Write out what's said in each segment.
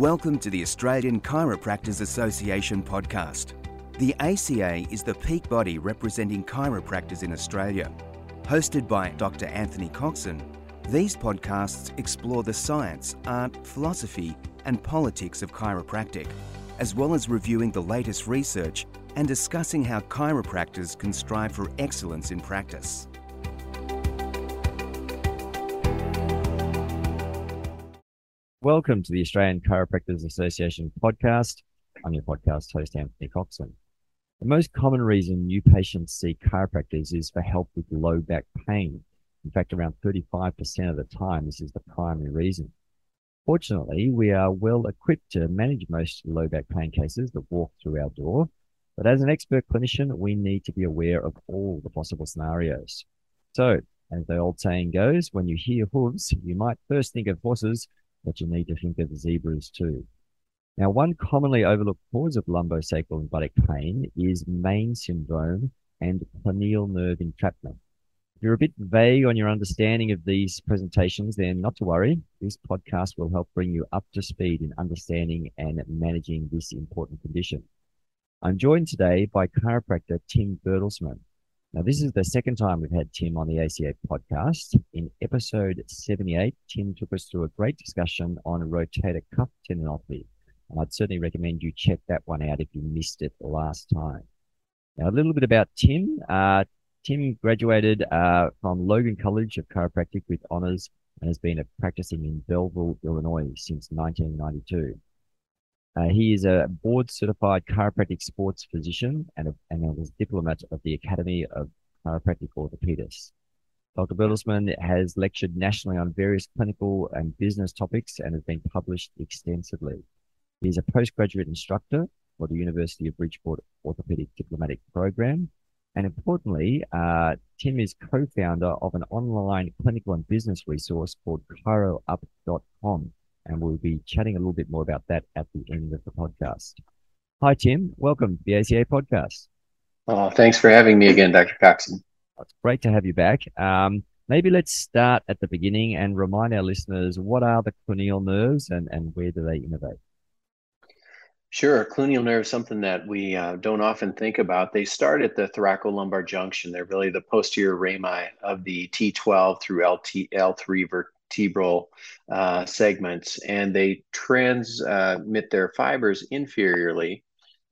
Welcome to the Australian Chiropractors Association podcast. The ACA is the peak body representing chiropractors in Australia. Hosted by Dr. Anthony Coxon, these podcasts explore the science, art, philosophy, and politics of chiropractic, as well as reviewing the latest research and discussing how chiropractors can strive for excellence in practice. Welcome to the Australian Chiropractors Association podcast. I'm your podcast host, Anthony Coxon. The most common reason new patients see chiropractors is for help with low back pain. In fact, around 35% of the time, this is the primary reason. Fortunately, we are well equipped to manage most low back pain cases that walk through our door. But as an expert clinician, we need to be aware of all the possible scenarios. So, as the old saying goes, when you hear hooves, you might first think of horses, but you need to think of zebras too. Now, one commonly overlooked cause of lumbosacral and buttock pain is Maigne syndrome and cluneal nerve entrapment. If you're a bit vague on your understanding of these presentations, then not to worry. This podcast will help bring you up to speed in understanding and managing this important condition. I'm joined today by chiropractor Tim Bertelsmann. Now, this is the second time we've had Tim on the ACA podcast. In episode 78, Tim took us through a great discussion on rotator cuff tendinopathy. And I'd certainly recommend you check that one out if you missed it the last time. Now, a little bit about Tim. Uh, Tim graduated uh, from Logan College of Chiropractic with honors and has been practicing in Belleville, Illinois since 1992. Uh, he is a board certified chiropractic sports physician and a, and a diplomat of the Academy of Chiropractic Orthopedists. Dr. Bertelsmann has lectured nationally on various clinical and business topics and has been published extensively. He is a postgraduate instructor for the University of Bridgeport Orthopedic Diplomatic Program. And importantly, uh, Tim is co-founder of an online clinical and business resource called ChiroUp.com and we'll be chatting a little bit more about that at the end of the podcast. Hi, Tim. Welcome to the ACA podcast. Oh, thanks for having me again, Dr. Coxon. It's great to have you back. Um, maybe let's start at the beginning and remind our listeners what are the cluneal nerves and, and where do they innervate? Sure. Cluneal nerve is something that we uh, don't often think about. They start at the thoracolumbar junction. They're really the posterior rami of the T12 through LT, L3 vertebral uh, segments, and they transmit their fibers inferiorly,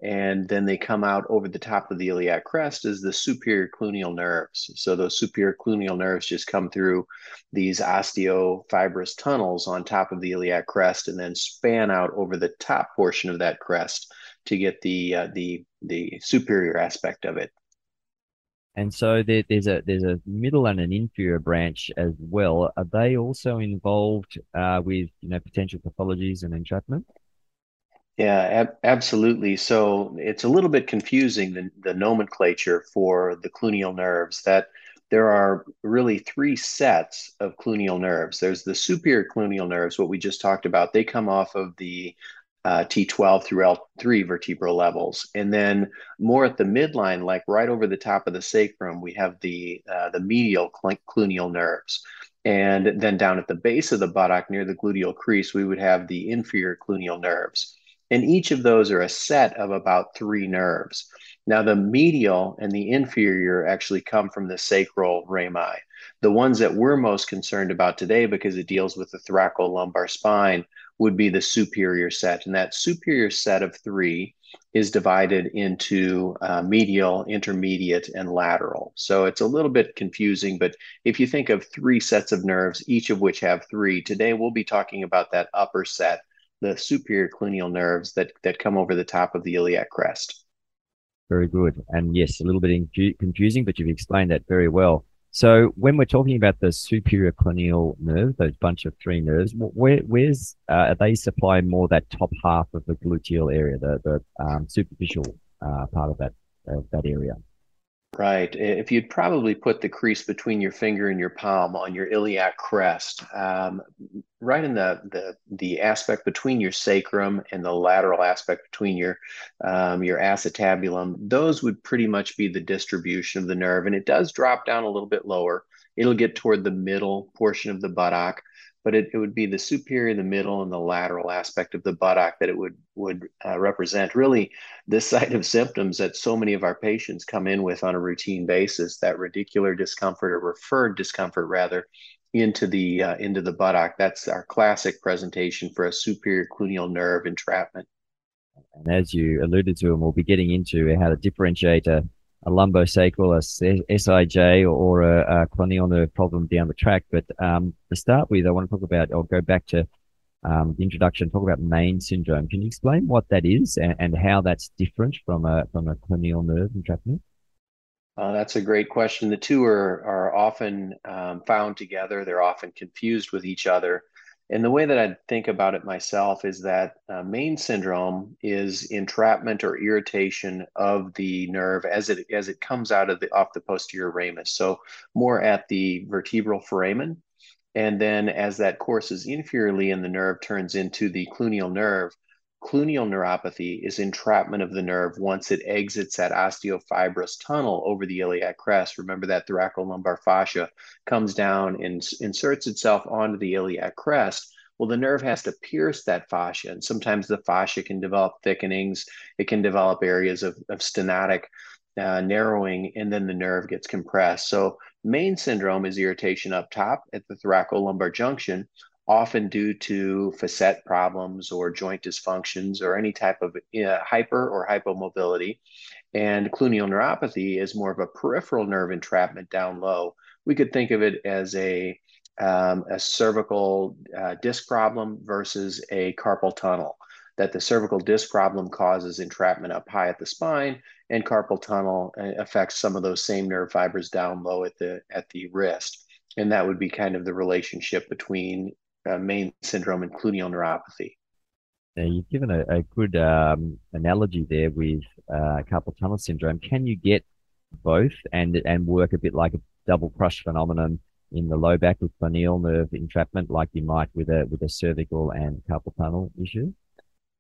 and then they come out over the top of the iliac crest as the superior cluneal nerves. So those superior cluneal nerves just come through these osteofibrous tunnels on top of the iliac crest, and then span out over the top portion of that crest to get the uh, the the superior aspect of it. And so there, there's a there's a middle and an inferior branch as well. Are they also involved uh, with you know potential pathologies and entrapment? Yeah, ab- absolutely. So it's a little bit confusing the, the nomenclature for the cluneal nerves. That there are really three sets of cluneal nerves. There's the superior cluneal nerves, what we just talked about. They come off of the uh, T12 through L3 vertebral levels. And then more at the midline, like right over the top of the sacrum, we have the, uh, the medial cluneal nerves. And then down at the base of the buttock near the gluteal crease, we would have the inferior cluneal nerves. And each of those are a set of about three nerves. Now, the medial and the inferior actually come from the sacral rami. The ones that we're most concerned about today, because it deals with the thoracolumbar spine, would be the superior set. And that superior set of three is divided into uh, medial, intermediate, and lateral. So it's a little bit confusing, but if you think of three sets of nerves, each of which have three, today we'll be talking about that upper set, the superior cluneal nerves that, that come over the top of the iliac crest. Very good. And yes, a little bit confusing, but you've explained that very well. So when we're talking about the superior cluneal nerve, those bunch of three nerves, where where's uh, they supply more that top half of the gluteal area, the the um, superficial uh, part of that uh, that area? Right. If you'd probably put the crease between your finger and your palm on your iliac crest, um, right in the, the the aspect between your sacrum and the lateral aspect between your um, your acetabulum, those would pretty much be the distribution of the nerve. And it does drop down a little bit lower. It'll get toward the middle portion of the buttock, but it, it would be the superior, the middle, and the lateral aspect of the buttock that it would would uh, represent. Really, this side of symptoms that so many of our patients come in with on a routine basis, that radicular discomfort or referred discomfort rather, into the uh, into the buttock. That's our classic presentation for a superior cluneal nerve entrapment. And as you alluded to, and we'll be getting into how to differentiate a, a lumbosacral, a SIJ, or a, a cluneal nerve problem down the track. But um, to start with, I want to talk about, or go back to um, the introduction, talk about Maigne syndrome. Can you explain what that is and, and how that's different from a from a cluneal nerve entrapment? Uh, that's a great question. The two are are often um, found together. They're often confused with each other. And the way that I think about it myself is that uh, Maigne syndrome is entrapment or irritation of the nerve as it as it comes out of the off the posterior ramus. So more at the vertebral foramen, and then as that courses inferiorly and the nerve turns into the cluneal nerve, Cluneal neuropathy is entrapment of the nerve once it exits that osteofibrous tunnel over the iliac crest. Remember that thoracolumbar fascia comes down and inserts itself onto the iliac crest. Well, the nerve has to pierce that fascia, and sometimes the fascia can develop thickenings. It can develop areas of, of stenotic uh, narrowing, and then the nerve gets compressed. So, Maigne syndrome is irritation up top at the thoracolumbar junction often due to facet problems or joint dysfunctions or any type of uh, hyper or hypomobility. And cluneal neuropathy is more of a peripheral nerve entrapment down low. We could think of it as a, um, a cervical uh, disc problem versus a carpal tunnel. That the cervical disc problem causes entrapment up high at the spine, and carpal tunnel uh, affects some of those same nerve fibers down low at the at the wrist and that would be kind of the relationship between uh, Maigne syndrome and cluneal neuropathy. Now, you've given a, a good um, analogy there with uh, carpal tunnel syndrome. Can you get both and and work a bit like a double crush phenomenon in the low back with cluneal nerve entrapment, like you might with a with a cervical and carpal tunnel issue?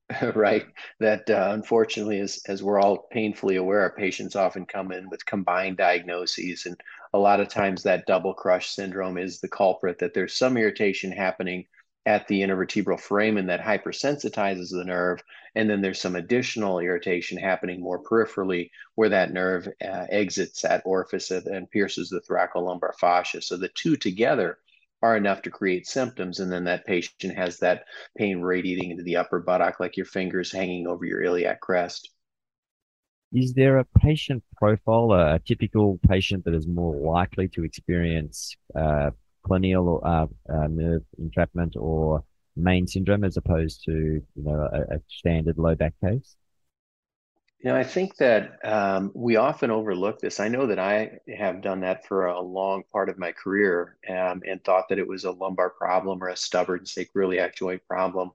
right. That uh, unfortunately, as as we're all painfully aware, our patients often come in with combined diagnoses, and a lot of times that double crush syndrome is the culprit. That there's some irritation happening at the intervertebral foramen that hypersensitizes the nerve, and then there's some additional irritation happening more peripherally where that nerve uh, exits that orifice and pierces the thoracolumbar fascia. So the two together are enough to create symptoms. And then that patient has that pain radiating into the upper buttock, like your fingers hanging over your iliac crest. Is there a patient profile, a typical patient that is more likely to experience uh, cluneal uh, uh, nerve entrapment or Maigne syndrome as opposed to you know a, a standard low back case? You know, I think that um, we often overlook this. I know that I have done that for a long part of my career um, and thought that it was a lumbar problem or a stubborn sacroiliac joint problem.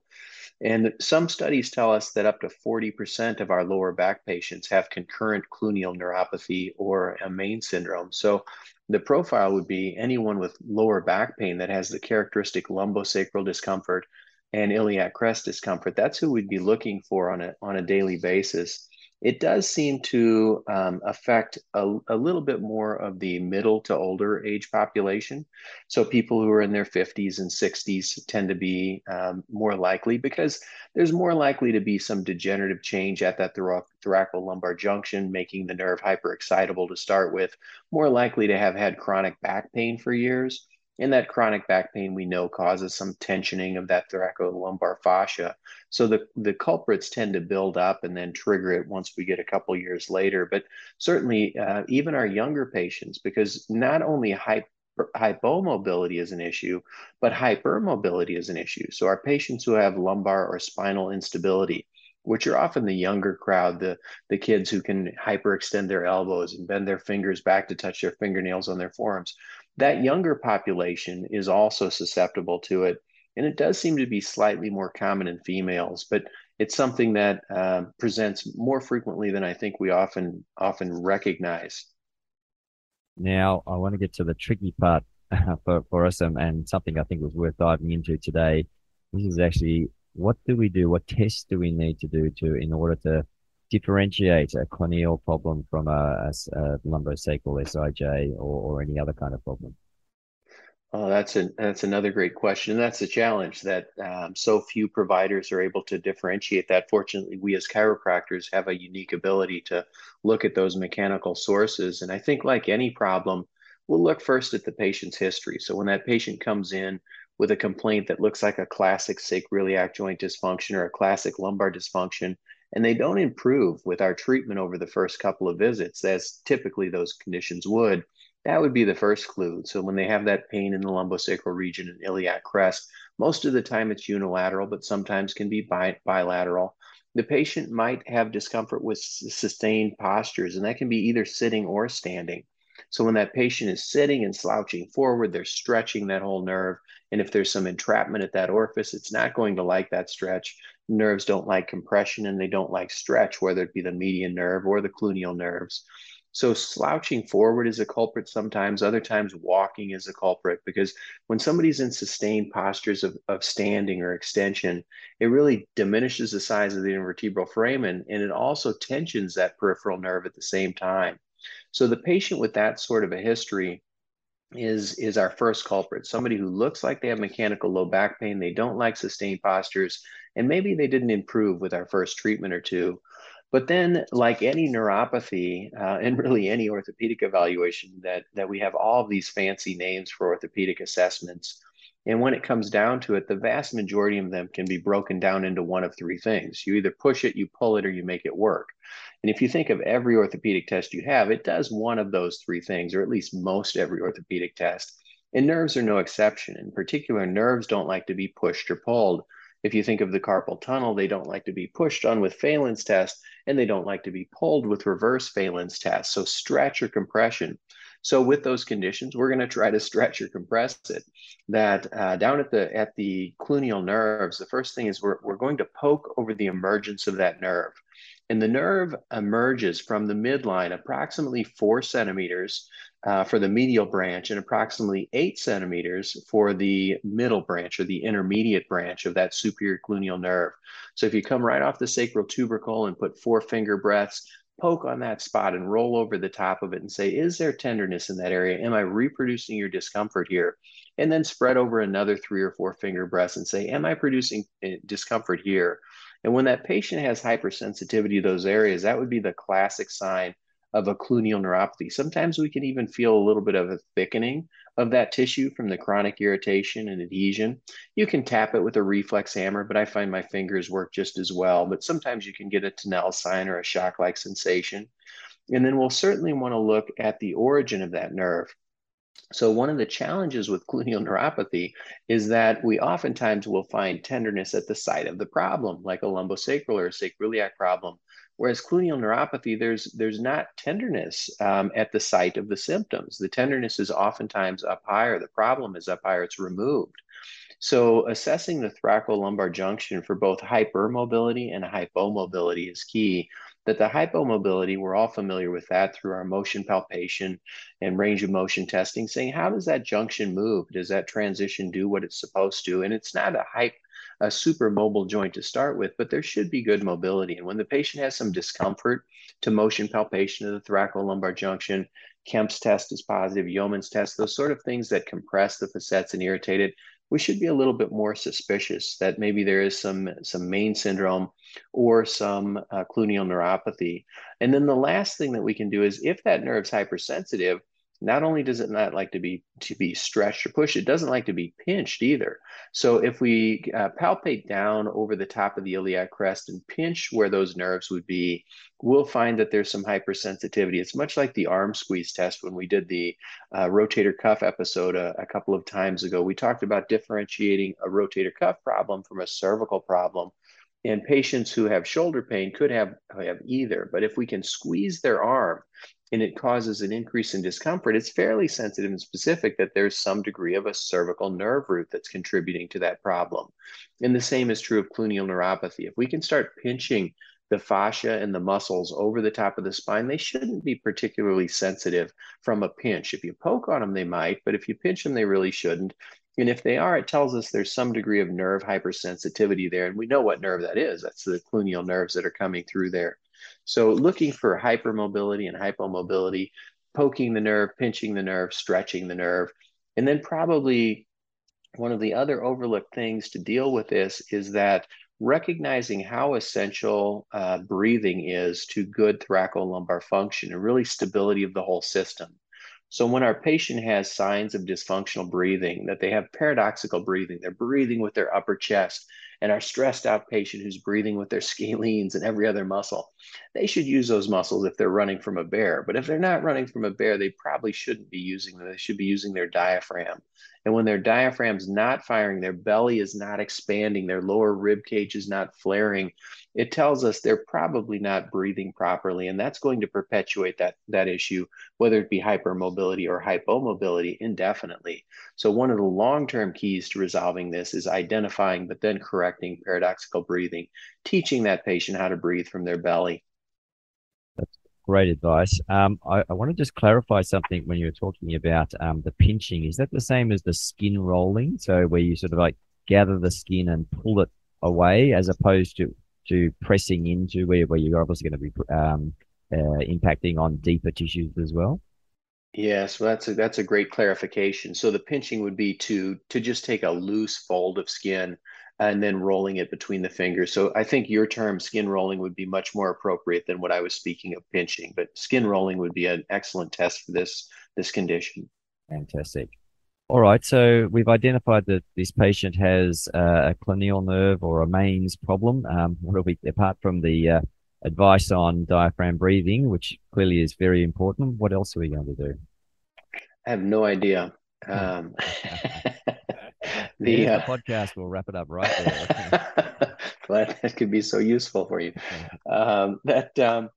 And some studies tell us that up to 40% of our lower back patients have concurrent cluneal neuropathy or a Maigne syndrome. So the profile would be anyone with lower back pain that has the characteristic lumbosacral discomfort and iliac crest discomfort. That's who we'd be looking for on a, on a daily basis it does seem to um, affect a, a, little bit more of the middle to older age population. So people who are in their 50s and 60s tend to be um, more likely because there's more likely to be some degenerative change at that thor- thoracolumbar junction, making the nerve hyperexcitable to start with, more likely to have had chronic back pain for years and that chronic back pain we know causes some tensioning of that thoracolumbar fascia. So the, the culprits tend to build up and then trigger it once we get a couple years later. But certainly, uh, even our younger patients, because not only hyper, hypomobility is an issue, but hypermobility is an issue. So our patients who have lumbar or spinal instability, which are often the younger crowd, the, the kids who can hyperextend their elbows and bend their fingers back to touch their fingernails on their forearms that younger population is also susceptible to it. And it does seem to be slightly more common in females, but it's something that uh, presents more frequently than I think we often often recognize. Now, I want to get to the tricky part for, for us and, and something I think was worth diving into today. This is actually what do we do? What tests do we need to do to in order to differentiate a cluneal problem from a, a, a lumbosacral SIJ or, or any other kind of problem? Oh, that's an that's another great question. And that's a challenge that um, so few providers are able to differentiate that. Fortunately, we as chiropractors have a unique ability to look at those mechanical sources. And I think, like any problem, we'll look first at the patient's history. So when that patient comes in with a complaint that looks like a classic sacroiliac joint dysfunction or a classic lumbar dysfunction, and they don't improve with our treatment over the first couple of visits, as typically those conditions would that would be the first clue. So when they have that pain in the lumbosacral region and iliac crest, most of the time it's unilateral, but sometimes can be bi- bilateral. The patient might have discomfort with sustained postures, and that can be either sitting or standing. So when that patient is sitting and slouching forward, they're stretching that whole nerve. And if there's some entrapment at that orifice, it's not going to like that stretch. Nerves don't like compression and they don't like stretch, whether it be the median nerve or the cluneal nerves. So slouching forward is a culprit sometimes, other times walking is a culprit because when somebody's in sustained postures of, of standing or extension, it really diminishes the size of the intervertebral foramen and it also tensions that peripheral nerve at the same time. So the patient with that sort of a history is is our first culprit somebody who looks like they have mechanical low back pain they don't like sustained postures and maybe they didn't improve with our first treatment or two but then, like any neuropathy uh, and really any orthopedic evaluation, that that we have all of these fancy names for orthopedic assessments. And when it comes down to it, the vast majority of them can be broken down into one of three things. You either push it, you pull it, or you make it work. And if you think of every orthopedic test you have, it does one of those three things, or at least most every orthopedic test. And nerves are no exception. In particular, nerves don't like to be pushed or pulled. If you think of the carpal tunnel, they don't like to be pushed on with Phalen's test, and they don't like to be pulled with reverse Phalen's test. So stretch or compression. So with those conditions, we're going to try to stretch or compress it. That uh, down at the at the cluneal nerves, the first thing is we're, we're going to poke over the emergence of that nerve. And the nerve emerges from the midline approximately four centimeters uh, for the medial branch and approximately eight centimeters for the middle branch or the intermediate branch of that superior cluneal nerve. So if you come right off the sacral tubercle and put four finger breaths, poke on that spot and roll over the top of it and say, is there tenderness in that area? Am I reproducing your discomfort here? And then spread over another three or four finger breaths and say, am I producing eh, discomfort here? And when that patient has hypersensitivity to those areas, that would be the classic sign of a cluneal neuropathy. Sometimes we can even feel a little bit of a thickening of that tissue from the chronic irritation and adhesion. You can tap it with a reflex hammer, but I find my fingers work just as well. But sometimes you can get a Tinel sign or a shock like sensation. And then we'll certainly want to look at the origin of that nerve. So one of the challenges with cluneal neuropathy is that we oftentimes will find tenderness at the site of the problem, like a lumbosacral or a sacroiliac problem. Whereas cluneal neuropathy, there's there's not tenderness um, at the site of the symptoms. The tenderness is oftentimes up higher. The problem is up higher. It's removed. So assessing the thoracolumbar junction for both hypermobility and hypomobility is key. That the hypomobility, we're all familiar with that through our motion palpation and range of motion testing, saying how does that junction move? Does that transition do what it's supposed to? And it's not a hype a super mobile joint to start with, but there should be good mobility. And when the patient has some discomfort to motion palpation of the thoracolumbar junction, Kemp's test is positive, Yeoman's test, those sort of things that compress the facets and irritate it, we should be a little bit more suspicious that maybe there is some some Maigne syndrome or some uh, cluneal neuropathy. And then the last thing that we can do is if that nerve's hypersensitive, not only does it not like to be to be stretched or pushed, it doesn't like to be pinched either. So if we uh, palpate down over the top of the iliac crest and pinch where those nerves would be, we'll find that there's some hypersensitivity. It's much like the arm squeeze test when we did the uh, rotator cuff episode a, a couple of times ago. We talked about differentiating a rotator cuff problem from a cervical problem. And patients who have shoulder pain could have, have either. But if we can squeeze their arm and it causes an increase in discomfort, it's fairly sensitive and specific that there's some degree of a cervical nerve root that's contributing to that problem. And the same is true of cluneal neuropathy. If we can start pinching the fascia and the muscles over the top of the spine, they shouldn't be particularly sensitive from a pinch. If you poke on them, they might, but if you pinch them, they really shouldn't. And if they are, it tells us there's some degree of nerve hypersensitivity there. And we know what nerve that is. That's the cluneal nerves that are coming through there. So looking for hypermobility and hypomobility, poking the nerve, pinching the nerve, stretching the nerve. And then probably one of the other overlooked things to deal with this is that recognizing how essential uh, breathing is to good thoracolumbar function and really stability of the whole system. So when our patient has signs of dysfunctional breathing, that they have paradoxical breathing, they're breathing with their upper chest, and our stressed out patient who's breathing with their scalenes and every other muscle, they should use those muscles if they're running from a bear. But if they're not running from a bear, they probably shouldn't be using them. They should be using their diaphragm. And when their diaphragm's not firing, their belly is not expanding, their lower rib cage is not flaring, it tells us they're probably not breathing properly. And that's going to perpetuate that, that issue, whether it be hypermobility or hypomobility indefinitely. So, one of the long term keys to resolving this is identifying, but then correcting paradoxical breathing, teaching that patient how to breathe from their belly. Great advice. Um, I, I want to just clarify something when you were talking about um, the pinching. Is that the same as the skin rolling? So, where you sort of like gather the skin and pull it away as opposed to to pressing into where, where you're obviously going to be um, uh, impacting on deeper tissues as well? Yes, well, that's a that's a great clarification. So the pinching would be to to just take a loose fold of skin and then rolling it between the fingers. So I think your term skin rolling would be much more appropriate than what I was speaking of pinching. But skin rolling would be an excellent test for this this condition. Fantastic. All right, so we've identified that this patient has uh, a cluneal nerve or a Maigne's problem. Um, what are we, apart from the uh, advice on diaphragm breathing, which clearly is very important, what else are we going to do? I have no idea. Hmm. Um, the, uh, the, podcast will wrap it up right there. Glad that could be so useful for you. Um, that um,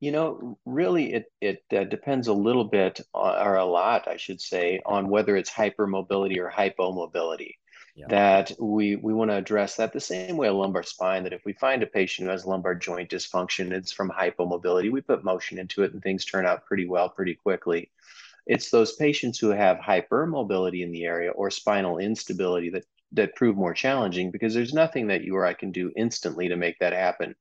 you know, really, it it uh, depends a little bit, on, or a lot, I should say, on whether it's hypermobility or hypomobility. Yeah. That we we want to address that the same way a lumbar spine. That if we find a patient who has lumbar joint dysfunction, it's from hypomobility. We put motion into it, and things turn out pretty well pretty quickly. It's those patients who have hypermobility in the area or spinal instability that that prove more challenging because there's nothing that you or I can do instantly to make that happen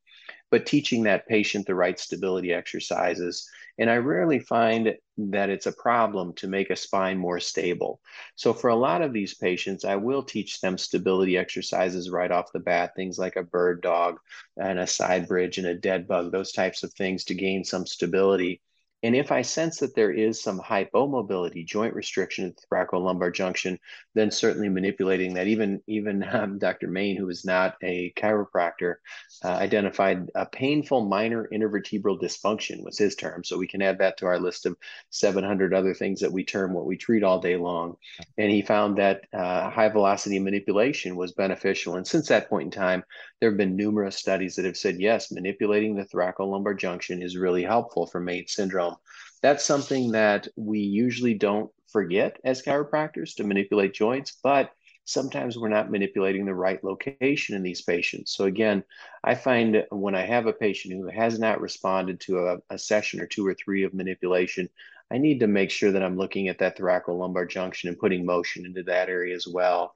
but teaching that patient the right stability exercises. And I rarely find that it's a problem to make a spine more stable. So, for a lot of these patients, I will teach them stability exercises right off the bat, things like a bird dog and a side bridge and a dead bug, those types of things to gain some stability. And if I sense that there is some hypomobility, joint restriction at the thoracolumbar junction, then certainly manipulating that. Even even um, Dr. Maigne, who is not a chiropractor, uh, identified a painful minor intervertebral dysfunction was his term. So we can add that to our list of 700 other things that we term what we treat all day long. And he found that uh, high velocity manipulation was beneficial. And since that point in time, there have been numerous studies that have said yes, manipulating the thoracolumbar junction is really helpful for Maigne syndrome that's something that we usually don't forget as chiropractors to manipulate joints, but sometimes we're not manipulating the right location in these patients. So again, I find when I have a patient who has not responded to a, a session or two or three of manipulation, I need to make sure that I'm looking at that thoracolumbar junction and putting motion into that area as well.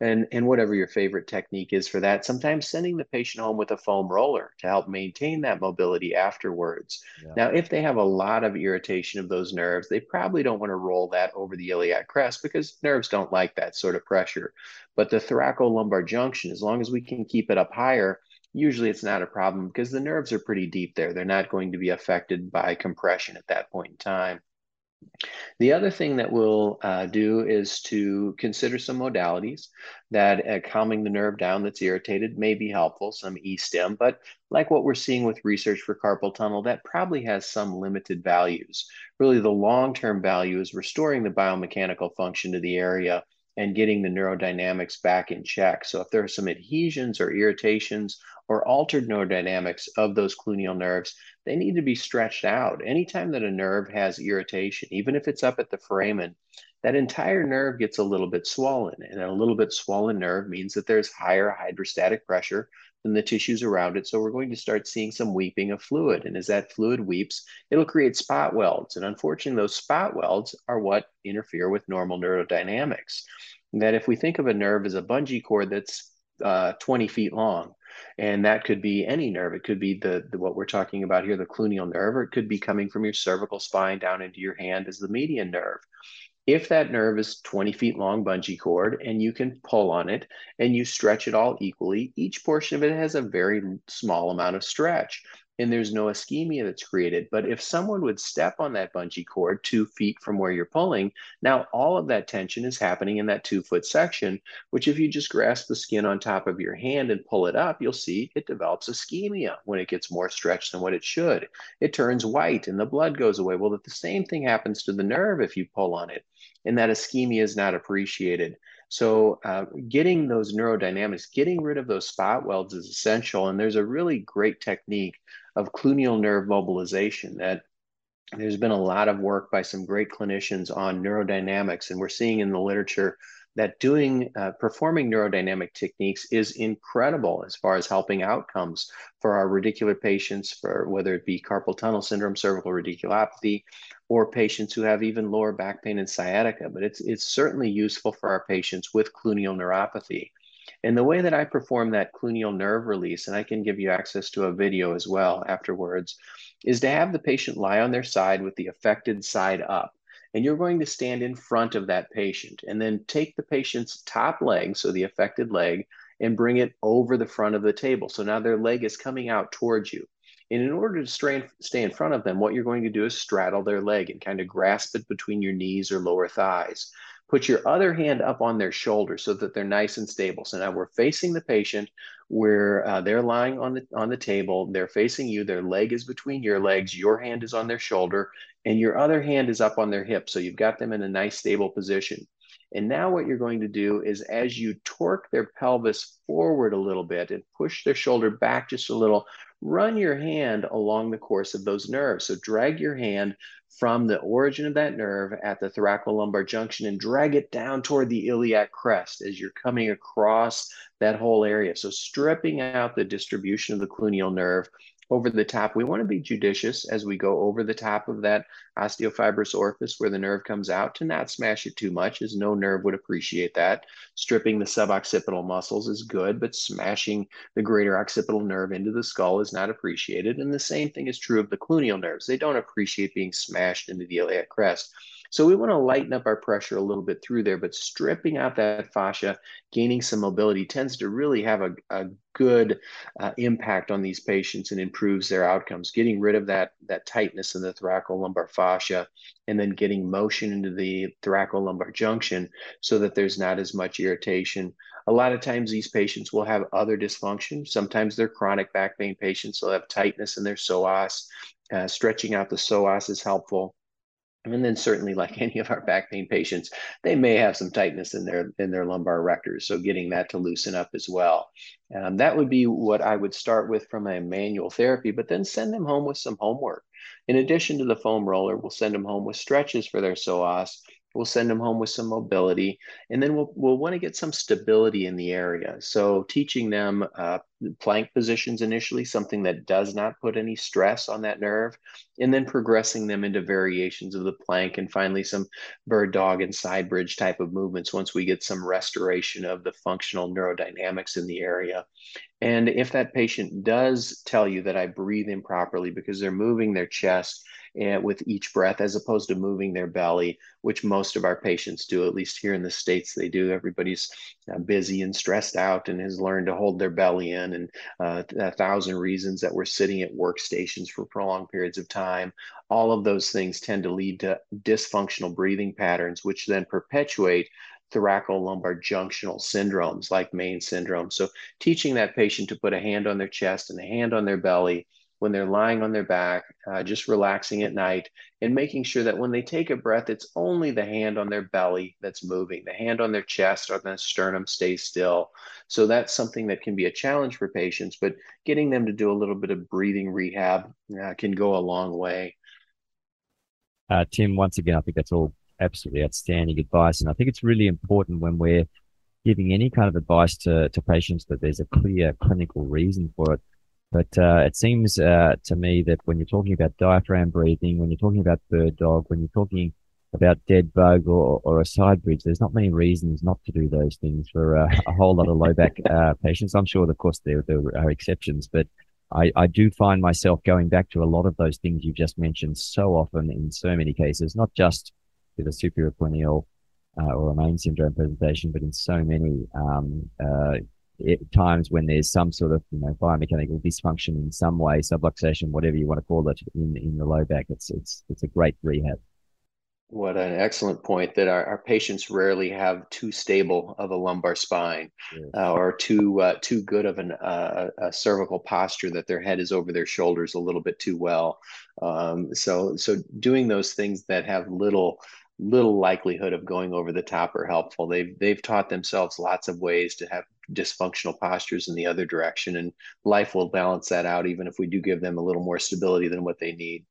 And, and whatever your favorite technique is for that, sometimes sending the patient home with a foam roller to help maintain that mobility afterwards. Yeah. Now, if they have a lot of irritation of those nerves, they probably don't want to roll that over the iliac crest because nerves don't like that sort of pressure. But the thoracolumbar junction, as long as we can keep it up higher, usually it's not a problem because the nerves are pretty deep there. They're not going to be affected by compression at that point in time. The other thing that we'll uh, do is to consider some modalities that uh, calming the nerve down that's irritated may be helpful, some E-stim, but like what we're seeing with research for carpal tunnel, that probably has some limited values. Really, the long-term value is restoring the biomechanical function to the area and getting the neurodynamics back in check. So if there are some adhesions or irritations or altered neurodynamics of those cluneal nerves, they need to be stretched out. Anytime that a nerve has irritation, even if it's up at the foramen, that entire nerve gets a little bit swollen. And a little bit swollen nerve means that there's higher hydrostatic pressure than the tissues around it. So we're going to start seeing some weeping of fluid. And as that fluid weeps, it'll create spot welds. And unfortunately, those spot welds are what interfere with normal neurodynamics. that if we think of a nerve as a bungee cord that's uh, 20 feet long, and that could be any nerve. It could be the, the, what we're talking about here, the cluneal nerve, or it could be coming from your cervical spine down into your hand as the median nerve. If that nerve is 20 feet long bungee cord and you can pull on it and you stretch it all equally, each portion of it has a very small amount of stretch and there's no ischemia that's created. But if someone would step on that bungee cord two feet from where you're pulling, now all of that tension is happening in that two foot section, which if you just grasp the skin on top of your hand and pull it up, you'll see it develops ischemia when it gets more stretched than what it should. It turns white and the blood goes away. Well, that the same thing happens to the nerve if you pull on it, and that ischemia is not appreciated. So, uh, getting those neurodynamics, getting rid of those spot welds is essential. And there's a really great technique of cluneal nerve mobilization that there's been a lot of work by some great clinicians on neurodynamics. And we're seeing in the literature that doing uh, performing neurodynamic techniques is incredible as far as helping outcomes for our radicular patients for whether it be carpal tunnel syndrome cervical radiculopathy or patients who have even lower back pain and sciatica but it's it's certainly useful for our patients with cluneal neuropathy and the way that I perform that cluneal nerve release, and I can give you access to a video as well afterwards, is to have the patient lie on their side with the affected side up and you're going to stand in front of that patient and then take the patient's top leg, so the affected leg, and bring it over the front of the table. So now their leg is coming out towards you. And in order to stay, stay in front of them, what you're going to do is straddle their leg and kind of grasp it between your knees or lower thighs. Put your other hand up on their shoulder so that they're nice and stable. So now we're facing the patient where uh, they're lying on the on the table. They're facing you. Their leg is between your legs. Your hand is on their shoulder, and your other hand is up on their hip. So you've got them in a nice stable position. And now what you're going to do is as you torque their pelvis forward a little bit and push their shoulder back just a little, run your hand along the course of those nerves. So drag your hand from the origin of that nerve at the thoracolumbar junction and drag it down toward the iliac crest as you're coming across that whole area. So stripping out the distribution of the cluneal nerve over the top. We want to be judicious as we go over the top of that osteofibrous orifice where the nerve comes out to not smash it too much, as no nerve would appreciate that. Stripping the suboccipital muscles is good, but smashing the greater occipital nerve into the skull is not appreciated. And the same thing is true of the cluneal nerves. They don't appreciate being smashed into the iliac crest. So we want to lighten up our pressure a little bit through there, but stripping out that fascia, gaining some mobility tends to really have a, a good uh, impact on these patients and improves their outcomes. Getting rid of that, that tightness in the thoracolumbar fascia and then getting motion into the thoracolumbar junction so that there's not as much irritation. A lot of times these patients will have other dysfunction. Sometimes they're chronic back pain patients. They'll have tightness in their psoas. Uh, stretching out the psoas is helpful. And then certainly like any of our back pain patients, they may have some tightness in their in their lumbar erectors. So getting that to loosen up as well. Um, that would be what I would start with from a manual therapy, but then send them home with some homework. In addition to the foam roller, we'll send them home with stretches for their psoas We'll send them home with some mobility, and then we'll, we'll want to get some stability in the area. So teaching them uh, plank positions initially, something that does not put any stress on that nerve, and then progressing them into variations of the plank, and finally some bird dog and side bridge type of movements once we get some restoration of the functional neurodynamics in the area. And if that patient does tell you that I breathe improperly because they're moving their chest, with each breath as opposed to moving their belly, which most of our patients do, at least here in the States, they do. Everybody's uh, busy and stressed out and has learned to hold their belly in, and uh, a thousand reasons that we're sitting at workstations for prolonged periods of time. All of those things tend to lead to dysfunctional breathing patterns, which then perpetuate thoracolumbar junctional syndromes like Maigne syndrome. So, teaching that patient to put a hand on their chest and a hand on their belly when they're lying on their back, uh, just relaxing at night, and making sure that when they take a breath, it's only the hand on their belly that's moving. The hand on their chest or the sternum stays still. So that's something that can be a challenge for patients, but getting them to do a little bit of breathing rehab uh, can go a long way. Uh, Tim, once again, I think that's all absolutely outstanding advice. And I think it's really important when we're giving any kind of advice to, to patients that there's a clear clinical reason for it. But uh, it seems uh, to me that when you're talking about diaphragm breathing, when you're talking about bird dog, when you're talking about dead bug or, or a side bridge, there's not many reasons not to do those things for uh, a whole lot of low back uh, patients. I'm sure, of course, there, there are exceptions, but I, I do find myself going back to a lot of those things you've just mentioned so often in so many cases, not just with a superior cluneal uh, or a Maigne syndrome presentation, but in so many um, uh, it, times when there's some sort of you know biomechanical dysfunction in some way, subluxation, whatever you want to call it, in in the low back, it's it's it's a great rehab. What an excellent point that our, our patients rarely have too stable of a lumbar spine yes. uh, or too uh, too good of an, uh, a cervical posture that their head is over their shoulders a little bit too well. Um, so so doing those things that have little little likelihood of going over the top are helpful. They've they've taught themselves lots of ways to have dysfunctional postures in the other direction, and life will balance that out even if we do give them a little more stability than what they need.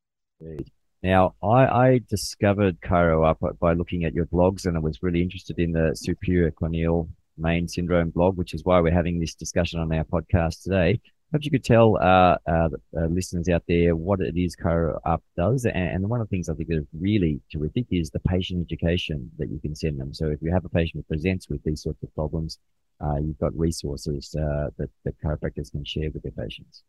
Now, I, I discovered ChiroUp by looking at your blogs, and I was really interested in the superior cluneal Maigne syndrome blog, which is why we're having this discussion on our podcast today. Hope you could tell uh, uh, uh, listeners out there what it is ChiroUp does. And, and, one of the things I think is really terrific is the patient education that you can send them. So if you have a patient who presents with these sorts of problems, uh, you've got resources uh, that, that chiropractors can share with their patients.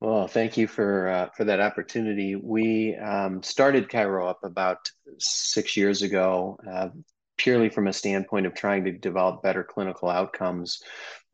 Well, thank you for uh, for that opportunity. We um, started ChiroUp about six years ago, uh, purely from a standpoint of trying to develop better clinical outcomes.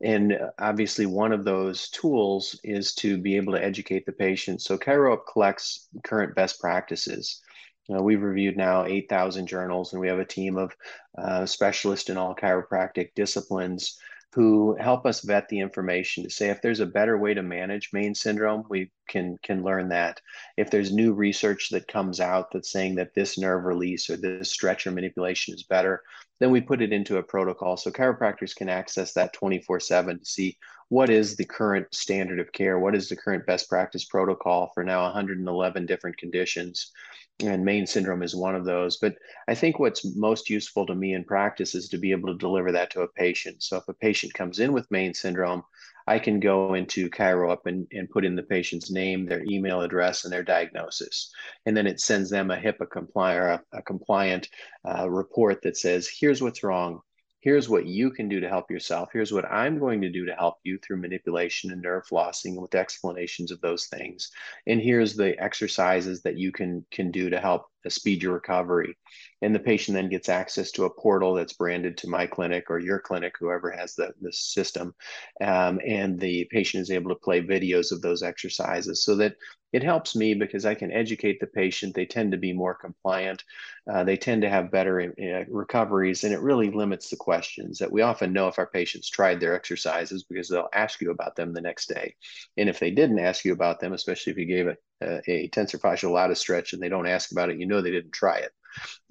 And obviously, one of those tools is to be able to educate the patient. So ChiroUp collects current best practices. We've reviewed now 8,000 journals, and we have a team of uh, specialists in all chiropractic disciplines who help us vet the information to say if there's a better way to manage Maigne syndrome, we can can learn that. If there's new research that comes out that's saying that this nerve release or this stretch or manipulation is better, then we put it into a protocol so chiropractors can access that 24/7 to see what is the current standard of care, what is the current best practice protocol for now 111 different conditions and Maigne syndrome is one of those. But I think what's most useful to me in practice is to be able to deliver that to a patient. So if a patient comes in with Maigne syndrome, I can go into ChiroUp and, and put in the patient's name, their email address, and their diagnosis. And then it sends them a HIPAA compliant, a, a compliant uh, report that says, here's what's wrong here's what you can do to help yourself. Here's what I'm going to do to help you through manipulation and nerve flossing with explanations of those things. And here's the exercises that you can can do to help speed your recovery. And the patient then gets access to a portal that's branded to my clinic or your clinic, whoever has the, the system. Um, and the patient is able to play videos of those exercises so that it helps me because I can educate the patient. They tend to be more compliant. Uh, they tend to have better uh, recoveries, and it really limits the questions that we often know if our patients tried their exercises because they'll ask you about them the next day. And if they didn't ask you about them, especially if you gave a, Uh, a, a tensor fascial latiss stretch and they don't ask about it, you know they didn't try it.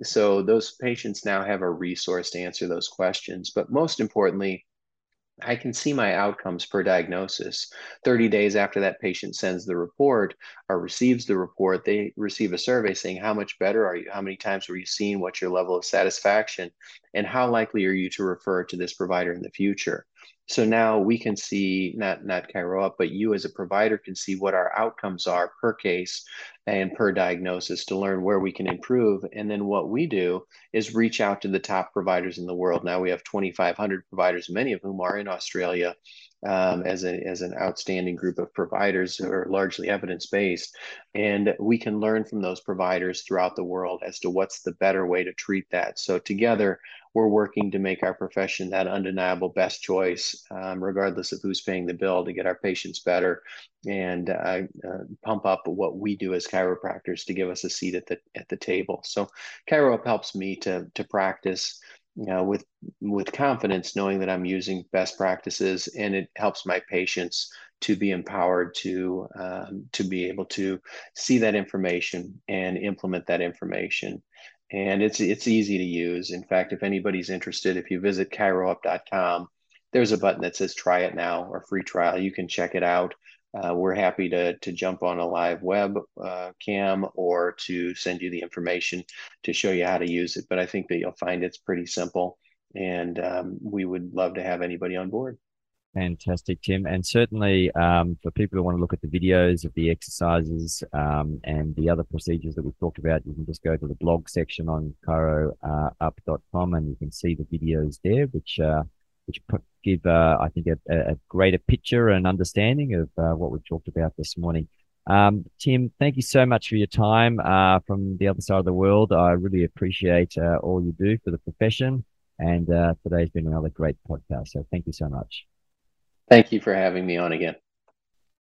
So those patients now have a resource to answer those questions. But most importantly, I can see my outcomes per diagnosis. 30 days after that patient sends the report or receives the report, they receive a survey saying, How much better are you? How many times were you seen? What's your level of satisfaction? And how likely are you to refer to this provider in the future? So now we can see not not Chiro but you as a provider can see what our outcomes are per case and per diagnosis to learn where we can improve. And then what we do is reach out to the top providers in the world. Now we have 2,500 providers, many of whom are in Australia um, as, a, as an outstanding group of providers who are largely evidence based. And we can learn from those providers throughout the world as to what's the better way to treat that. So, together, we're working to make our profession that undeniable best choice, um, regardless of who's paying the bill, to get our patients better and uh, uh, pump up what we do as chiropractors to give us a seat at the at the table. So, Chiro helps me to to practice you know, with with confidence, knowing that I'm using best practices, and it helps my patients to be empowered to um, to be able to see that information and implement that information. And it's it's easy to use. In fact, if anybody's interested, if you visit chiroup.com, there's a button that says "Try it now" or "Free trial." You can check it out uh, we're happy to, to jump on a live web uh, cam or to send you the information to show you how to use it. But I think that you'll find it's pretty simple, and um, we would love to have anybody on board. Fantastic, Tim. And certainly um, for people who want to look at the videos of the exercises um, and the other procedures that we've talked about, you can just go to the blog section on chiroup.com and you can see the videos there, which uh, which give, uh, I think, a, a, greater picture and understanding of uh, what we've talked about this morning. Um, Tim, thank you so much for your time uh, from the other side of the world. I really appreciate uh, all you do for the profession. And uh, today's been another great podcast. So thank you so much. Thank you for having me on again.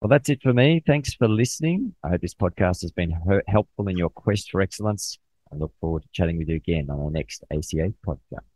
Well, that's it for me. Thanks for listening. I hope this podcast has been helpful in your quest for excellence. I look forward to chatting with you again on our next ACA podcast.